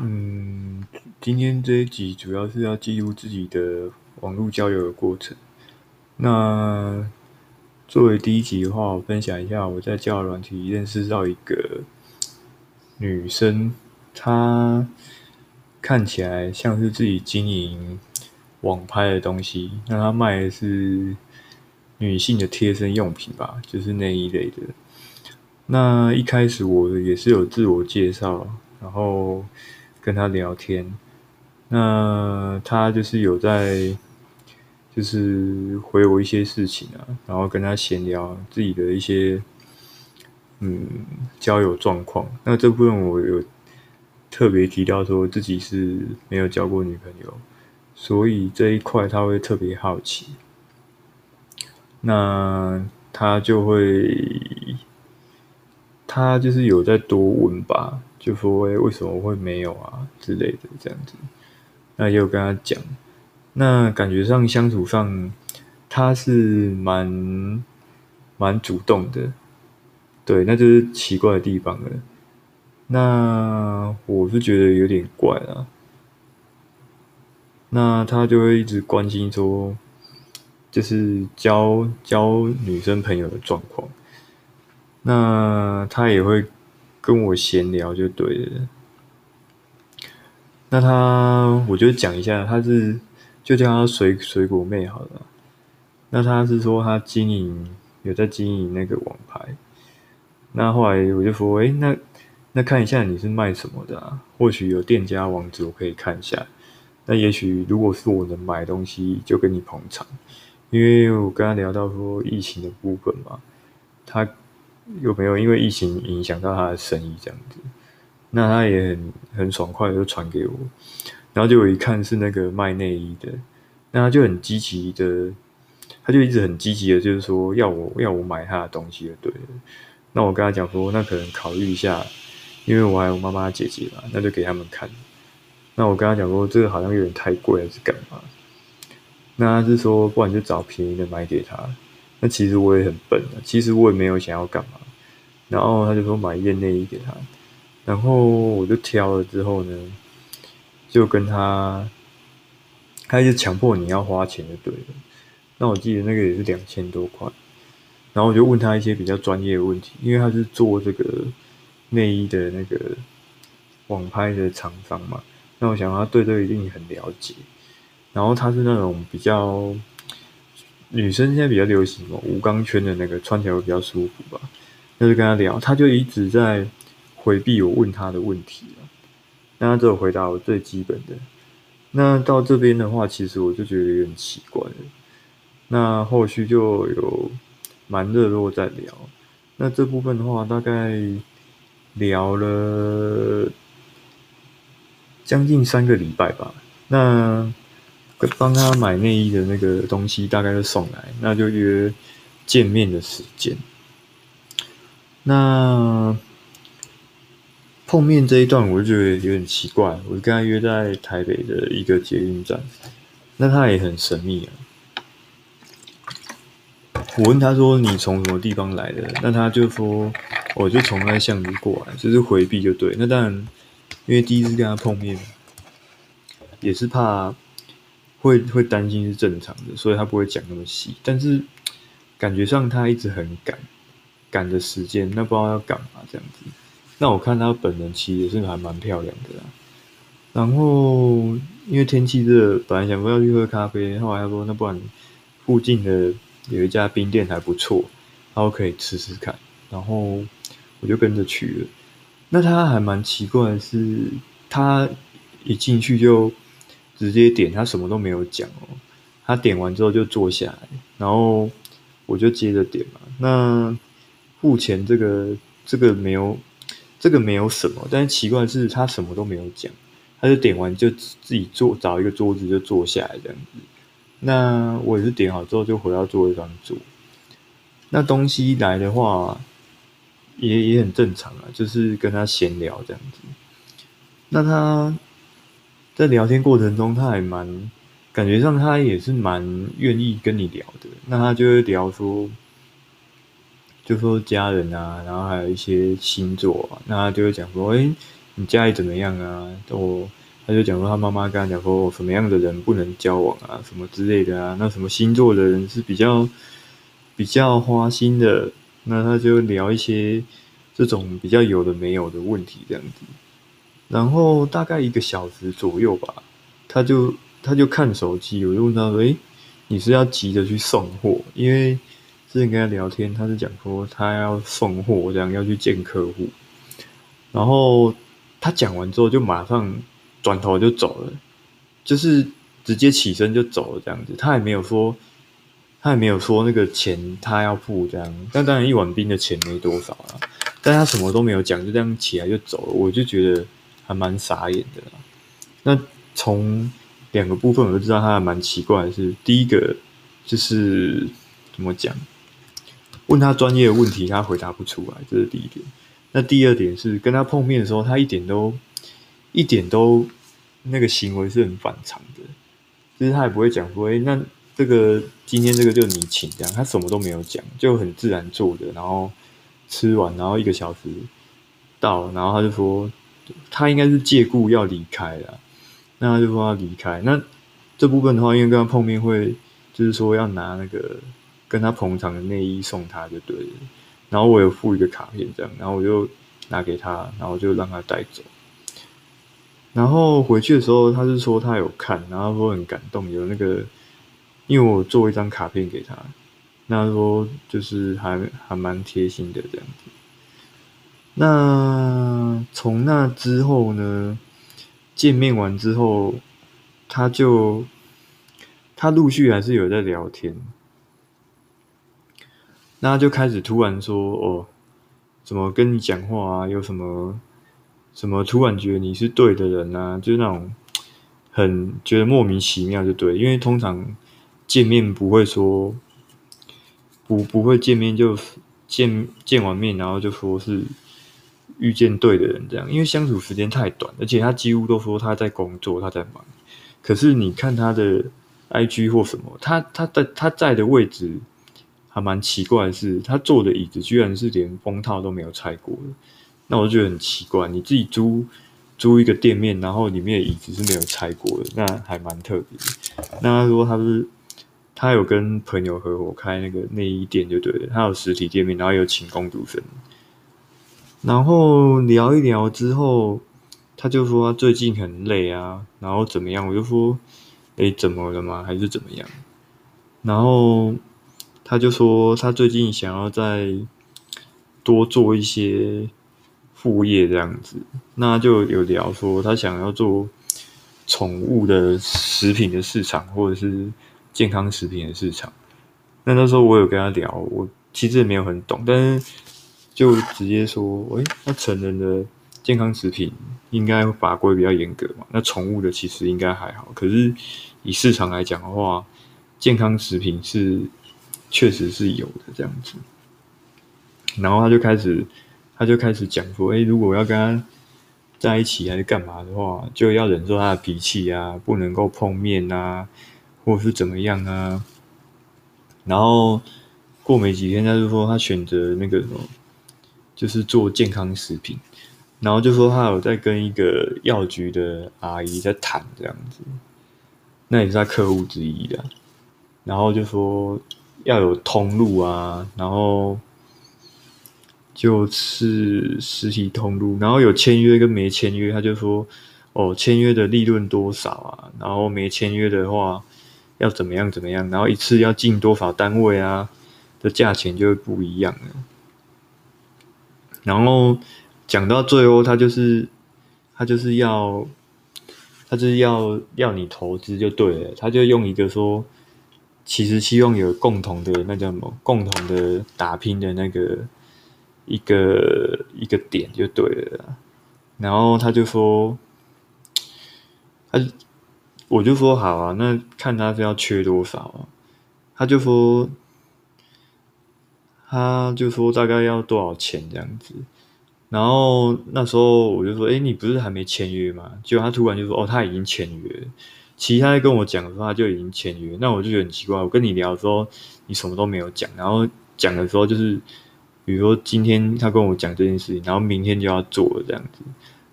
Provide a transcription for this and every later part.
嗯，今天这一集主要是要记录自己的网络交友的过程。那作为第一集的话，我分享一下我在交友软体认识到一个女生，她看起来像是自己经营网拍的东西。那她卖的是女性的贴身用品吧，就是内衣类的。那一开始我也是有自我介绍，然后跟他聊天。那他就是有在，就是回我一些事情啊，然后跟他闲聊自己的一些，嗯，交友状况。那这部分我有特别提到说自己是没有交过女朋友，所以这一块他会特别好奇。那他就会。他就是有在多问吧，就说为什么会没有啊之类的这样子。那也有跟他讲，那感觉上相处上他是蛮蛮主动的，对，那就是奇怪的地方了。那我是觉得有点怪啊。那他就会一直关心说，就是交交女生朋友的状况。那他也会跟我闲聊，就对了。那他，我就讲一下，他是就叫他水水果妹好了。那他是说他经营有在经营那个网拍。那后来我就说，哎，那那看一下你是卖什么的啊？或许有店家网址我可以看一下。那也许如果是我能买东西，就跟你捧场。因为我跟他聊到说疫情的部分嘛，他。有没有因为疫情影响到他的生意这样子？那他也很很爽快就传给我，然后就我一看是那个卖内衣的，那他就很积极的，他就一直很积极的，就是说要我要我买他的东西就对了。那我跟他讲说，那可能考虑一下，因为我还有妈妈姐姐嘛，那就给他们看。那我跟他讲说，这个好像有点太贵，还是干嘛？那他是说，不然就找便宜的买给他。那其实我也很笨啊，其实我也没有想要干嘛。然后他就说买一件内衣给他，然后我就挑了之后呢，就跟他，他就强迫你要花钱就对了。那我记得那个也是两千多块，然后我就问他一些比较专业的问题，因为他是做这个内衣的那个网拍的厂商嘛。那我想他对这个一定很了解，然后他是那种比较。女生现在比较流行嘛，无钢圈的那个穿起来会比较舒服吧。那就跟他聊，他就一直在回避我问他的问题。那他只有回答我最基本的。那到这边的话，其实我就觉得有点奇怪了。那后续就有蛮热络在聊。那这部分的话，大概聊了将近三个礼拜吧。那。帮他买内衣的那个东西大概就送来，那就约见面的时间。那碰面这一段我就觉得有点奇怪，我跟他约在台北的一个捷运站，那他也很神秘啊。我问他说：“你从什么地方来的？”那他就说：“我就从那巷子过来，就是回避就对。”那当然，因为第一次跟他碰面，也是怕。会会担心是正常的，所以他不会讲那么细。但是感觉上他一直很赶，赶的时间，那不知道要干嘛这样子。那我看他本人其实也是还蛮漂亮的啦。然后因为天气热，本来想说要去喝咖啡，后来他说那不然附近的有一家冰店还不错，然后可以吃吃看。然后我就跟着去了。那他还蛮奇怪的是，他一进去就。直接点，他什么都没有讲哦。他点完之后就坐下来，然后我就接着点嘛。那付钱这个这个没有，这个没有什么，但是奇怪的是他什么都没有讲，他就点完就自己坐，找一个桌子就坐下来这样子。那我也是点好之后就回到座位上坐。那东西来的话也也很正常啊，就是跟他闲聊这样子。那他。在聊天过程中，他还蛮感觉上，他也是蛮愿意跟你聊的。那他就会聊说，就说家人啊，然后还有一些星座啊。那他就会讲说，哎，你家里怎么样啊？我他就讲说他妈妈跟他讲说什么样的人不能交往啊，什么之类的啊。那什么星座的人是比较比较花心的，那他就聊一些这种比较有的没有的问题这样子。然后大概一个小时左右吧，他就他就看手机，我就问他说：“诶，你是要急着去送货？因为之前跟他聊天，他是讲说他要送货，这样要去见客户。然后他讲完之后，就马上转头就走了，就是直接起身就走了这样子。他也没有说，他也没有说那个钱他要付这样。但当然一碗冰的钱没多少啊，但他什么都没有讲，就这样起来就走了。我就觉得。还蛮傻眼的啦。那从两个部分我就知道他还蛮奇怪的是，第一个就是怎么讲，问他专业的问题他回答不出来，这是第一点。那第二点是跟他碰面的时候，他一点都一点都那个行为是很反常的，就是他也不会讲说，哎，那这个今天这个就你请这样，他什么都没有讲，就很自然做的，然后吃完，然后一个小时到，然后他就说。他应该是借故要离开了，那他就说要离开。那这部分的话，因为跟他碰面会，就是说要拿那个跟他捧场的内衣送他就对了。然后我有附一个卡片这样，然后我就拿给他，然后就让他带走。然后回去的时候，他是说他有看，然后说很感动，有那个，因为我做一张卡片给他，那他说就是还还蛮贴心的这样子。那从那之后呢？见面完之后，他就他陆续还是有在聊天。那就开始突然说：“哦，怎么跟你讲话啊？有什么什么？突然觉得你是对的人啊？就是那种很觉得莫名其妙，就对。因为通常见面不会说不不会见面就见见完面，然后就说是。”遇见对的人，这样，因为相处时间太短，而且他几乎都说他在工作，他在忙。可是你看他的 IG 或什么，他他的他在的位置还蛮奇怪的是，他坐的椅子居然是连封套都没有拆过的。那我就觉得很奇怪，你自己租租一个店面，然后里面的椅子是没有拆过的，那还蛮特别。那他说他是他有跟朋友合伙开那个内衣店，就对了，他有实体店面，然后有请工读生。然后聊一聊之后，他就说他最近很累啊，然后怎么样？我就说，诶，怎么了吗？还是怎么样？然后他就说他最近想要再多做一些副业这样子，那就有聊说他想要做宠物的食品的市场，或者是健康食品的市场。那那时候我有跟他聊，我其实也没有很懂，但是。就直接说，诶，那成人的健康食品应该法规比较严格嘛？那宠物的其实应该还好。可是以市场来讲的话，健康食品是确实是有的这样子。然后他就开始，他就开始讲说，诶，如果要跟他在一起还是干嘛的话，就要忍受他的脾气啊，不能够碰面啊，或者是怎么样啊。然后过没几天，他就说他选择那个什么。就是做健康食品，然后就说他有在跟一个药局的阿姨在谈这样子，那也是他客户之一的。然后就说要有通路啊，然后就是实体通路，然后有签约跟没签约，他就说哦，签约的利润多少啊？然后没签约的话要怎么样怎么样？然后一次要进多少单位啊？的价钱就会不一样了。然后讲到最后，他就是他就是要他就是要要你投资就对了，他就用一个说，其实希望有共同的那叫什么，共同的打拼的那个一个一个点就对了。然后他就说，他我就说好啊，那看他是要缺多少啊？他就说。他就说大概要多少钱这样子，然后那时候我就说，诶，你不是还没签约吗？结果他突然就说，哦，他已经签约。其实他在跟我讲的时候，他就已经签约。那我就觉得很奇怪，我跟你聊的时候，你什么都没有讲，然后讲的时候就是，比如说今天他跟我讲这件事情，然后明天就要做了这样子，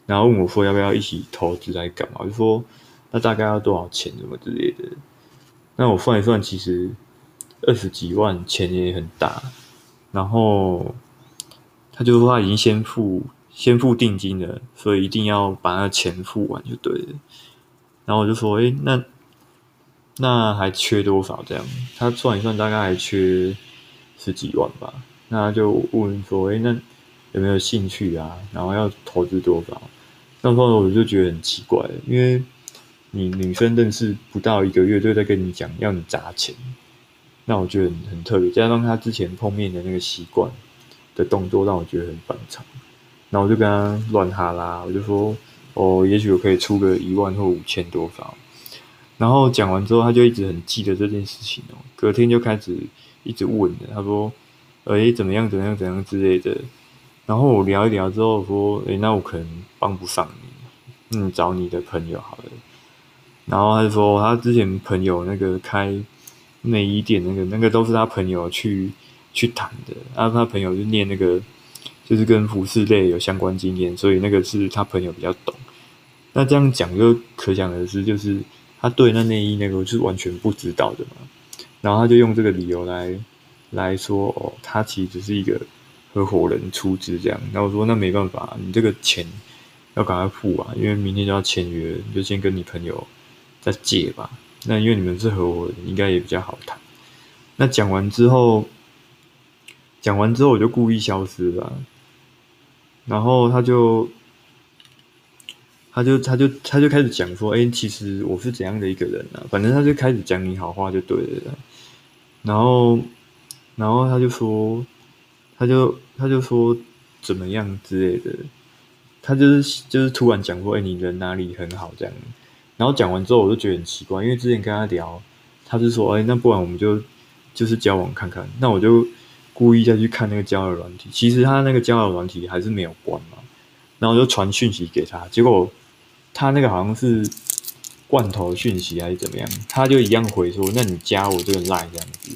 然后问我说要不要一起投资来干嘛？我就说那大概要多少钱什么之类的。那我算一算，其实二十几万钱也很大。然后他就说他已经先付先付定金了，所以一定要把那钱付完就对了。然后我就说，诶，那那还缺多少？这样他算一算，大概还缺十几万吧。那就问说，诶，那有没有兴趣啊？然后要投资多少？那时候我就觉得很奇怪，因为你女生认识不到一个月就在跟你讲要你砸钱，那我觉得很很特别。加上他之前碰面的那个习惯的动作，让我觉得很反常。那我就跟他乱哈拉，我就说哦，也许我可以出个一万或五千多少。然后讲完之后，他就一直很记得这件事情哦。隔天就开始一直问了，他说：“诶，怎么样？怎么样？怎样之类的。”然后我聊一聊之后说：“诶，那我可能帮不上你，嗯，找你的朋友好了。”然后他就说：“他之前朋友那个开内衣店，那个那个都是他朋友去去谈的。然后他朋友就念那个，就是跟服饰类有相关经验，所以那个是他朋友比较懂。那这样讲就可想而知，就是他对那内衣那个是完全不知道的嘛。然后他就用这个理由来来说，哦，他其实只是一个。”合伙人出资这样，然后我说那没办法，你这个钱要赶快付啊，因为明天就要签约，你就先跟你朋友再借吧。那因为你们是合伙，应该也比较好谈。那讲完之后，讲完之后我就故意消失了，然后他就，他就他就他就开始讲说，哎，其实我是怎样的一个人啊？反正他就开始讲你好话就对了。然后，然后他就说。他就他就说怎么样之类的，他就是就是突然讲说，哎、你人哪里很好这样。然后讲完之后，我就觉得很奇怪，因为之前跟他聊，他就说，哎、那不然我们就就是交往看看。那我就故意再去看那个交友软体，其实他那个交友软体还是没有关嘛。然后就传讯息给他，结果他那个好像是罐头讯息还是怎么样，他就一样回说，那你加我这个 line 这样子。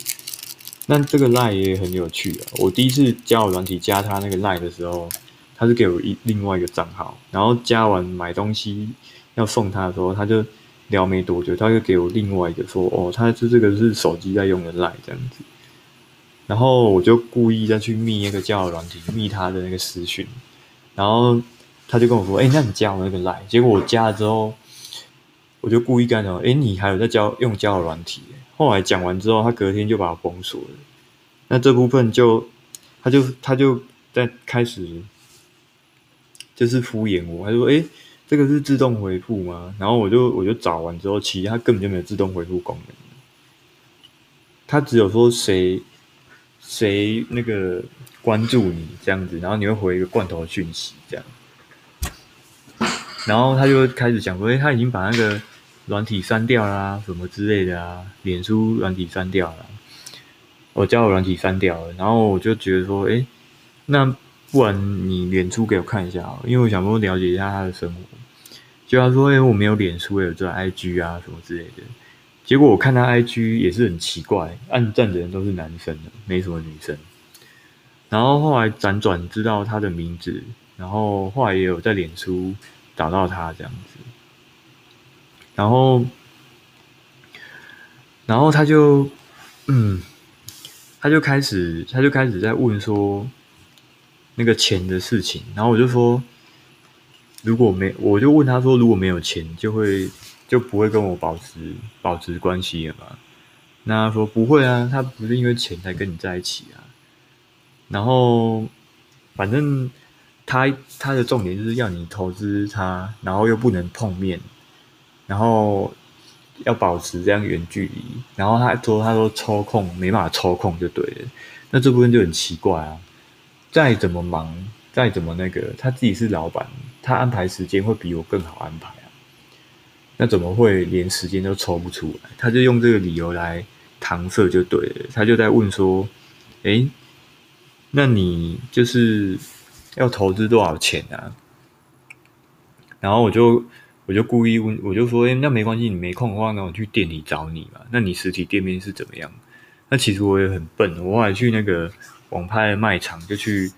那这个 line 也很有趣啊！我第一次交友软体加他那个 line 的时候，他是给我一另外一个账号，然后加完买东西要送他的时候，他就聊没多久，他就给我另外一个说：“哦，他是这个是手机在用的 line 这样子。”然后我就故意再去密那个交友软体，密他的那个私讯，然后他就跟我说：“哎，那你加我那个 line。”结果我加了之后，我就故意跟他讲：“哎，你还有在交用交友软体？”后来讲完之后，他隔天就把我封锁了。那这部分就，他就他就在开始，就是敷衍我。他说：“诶，这个是自动回复吗？”然后我就我就找完之后，其实他根本就没有自动回复功能。他只有说谁谁那个关注你这样子，然后你会回一个罐头讯息这样。然后他就开始讲说：“诶，他已经把那个。”软体删掉啦、什么之类的啊？脸书软体删掉了、我叫我软体删掉了。然后我就觉得说，诶、欸，那不然你脸书给我看一下啊，因为我想说了解一下他的生活。就他说，诶、欸，我没有脸书，我有这 IG 啊，什么之类的。结果我看他 IG 也是很奇怪，按赞的人都是男生的，没什么女生。然后后来辗转知道他的名字，然后后来也有在脸书找到他这样子。然后，然后他就，嗯，他就开始，他就开始在问说那个钱的事情。然后我就说，如果没，我就问他说，如果没有钱，就会就不会跟我保持保持关系了嘛？那他说不会啊，他不是因为钱才跟你在一起啊。然后，反正他他的重点就是要你投资他，然后又不能碰面。然后要保持这样远距离，然后他说他说抽空没办法抽空就对了，那这部分就很奇怪啊。再怎么忙，再怎么那个，他自己是老板，他安排时间会比我更好安排啊。那怎么会连时间都抽不出来？他就用这个理由来搪塞就对了。他就在问说：“诶，那你就是要投资多少钱啊？”然后我就。我就故意问，我就说：“欸，那没关系，你没空的话，那我去店里找你嘛。那你实体店面是怎么样？”那其实我也很笨，我还去那个网拍卖场，就去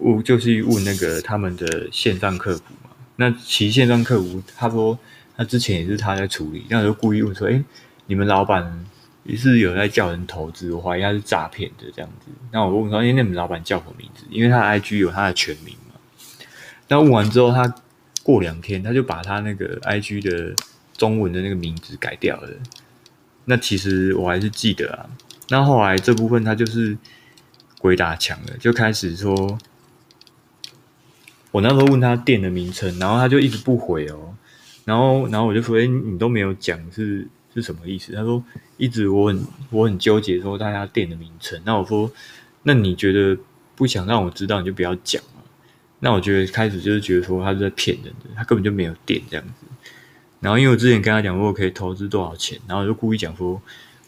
问，就去问那个他们的线上客服嘛。那其实线上客服他说他之前也是他在处理，那我就故意问说：“哎，你们老板也是有在叫人投资？我怀疑他是诈骗的这样子。”那我问说：“哎，那你们老板叫什么名字？因为他的 IG 有他的全名嘛。”那问完之后，他过两天他就把他那个 IG 的中文的那个名字改掉了。那其实我还是记得啊。那后来这部分他就是鬼打墙了，就开始说，我那时候问他店的名称，然后他就一直不回哦。然后，然后我就说：“哎，你都没有讲是是什么意思？”他说：“一直我很我很纠结说大家店的名称。”那我说：“那你觉得不想让我知道，你就不要讲嘛。”那我觉得开始就是觉得说他是在骗人的，他根本就没有店这样子。然后因为我之前跟他讲过我可以投资多少钱，然后我就故意讲说，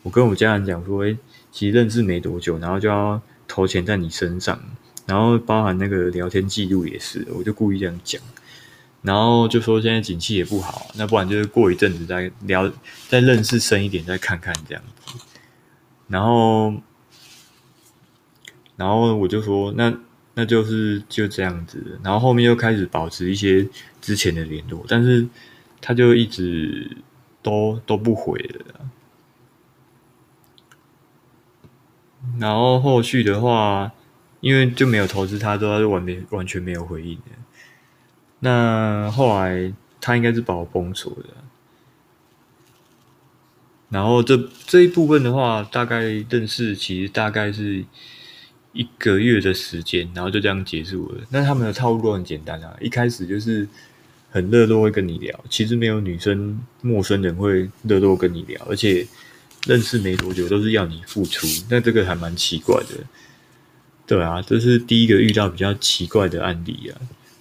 我跟我家人讲说，诶，其实认识没多久，然后就要投钱在你身上，然后包含那个聊天记录也是，我就故意这样讲，然后就说现在景气也不好，那不然就是过一阵子再聊，再认识深一点再看看这样子，然后，然后我就说那那就是就这样子，然后后面又开始保持一些之前的联络，但是。他就一直都都不回了，然后后续的话，因为就没有投资他，之后他就完没完全没有回应的。那后来他应该是把我封锁的。然后这这一部分的话，大概认识其实大概是一个月的时间，然后就这样结束了。那他们的套路很简单啊，一开始就是。很热络会跟你聊，其实没有女生陌生人会热络跟你聊，而且认识没多久都是要你付出，那这个还蛮奇怪的。对啊，这是第一个遇到比较奇怪的案例啊。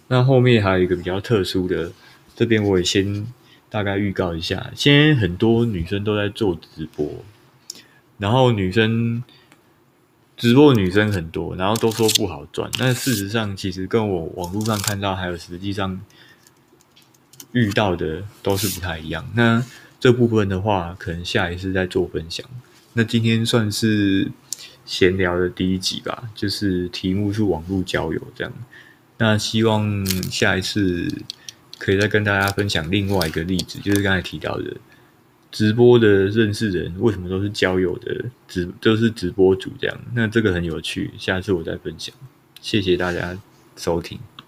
那后面还有一个比较特殊的，这边我也先大概预告一下，现在很多女生都在做直播，然后女生直播的女生很多，然后都说不好赚，但事实上其实跟我网络上看到还有实际上。遇到的都是不太一样。那这部分的话，可能下一次再做分享。那今天算是闲聊的第一集吧，就是题目是网络交友这样。那希望下一次可以再跟大家分享另外一个例子，就是刚才提到的直播的认识人为什么都是交友的直，都是直播主这样。那这个很有趣，下次我再分享。谢谢大家收听。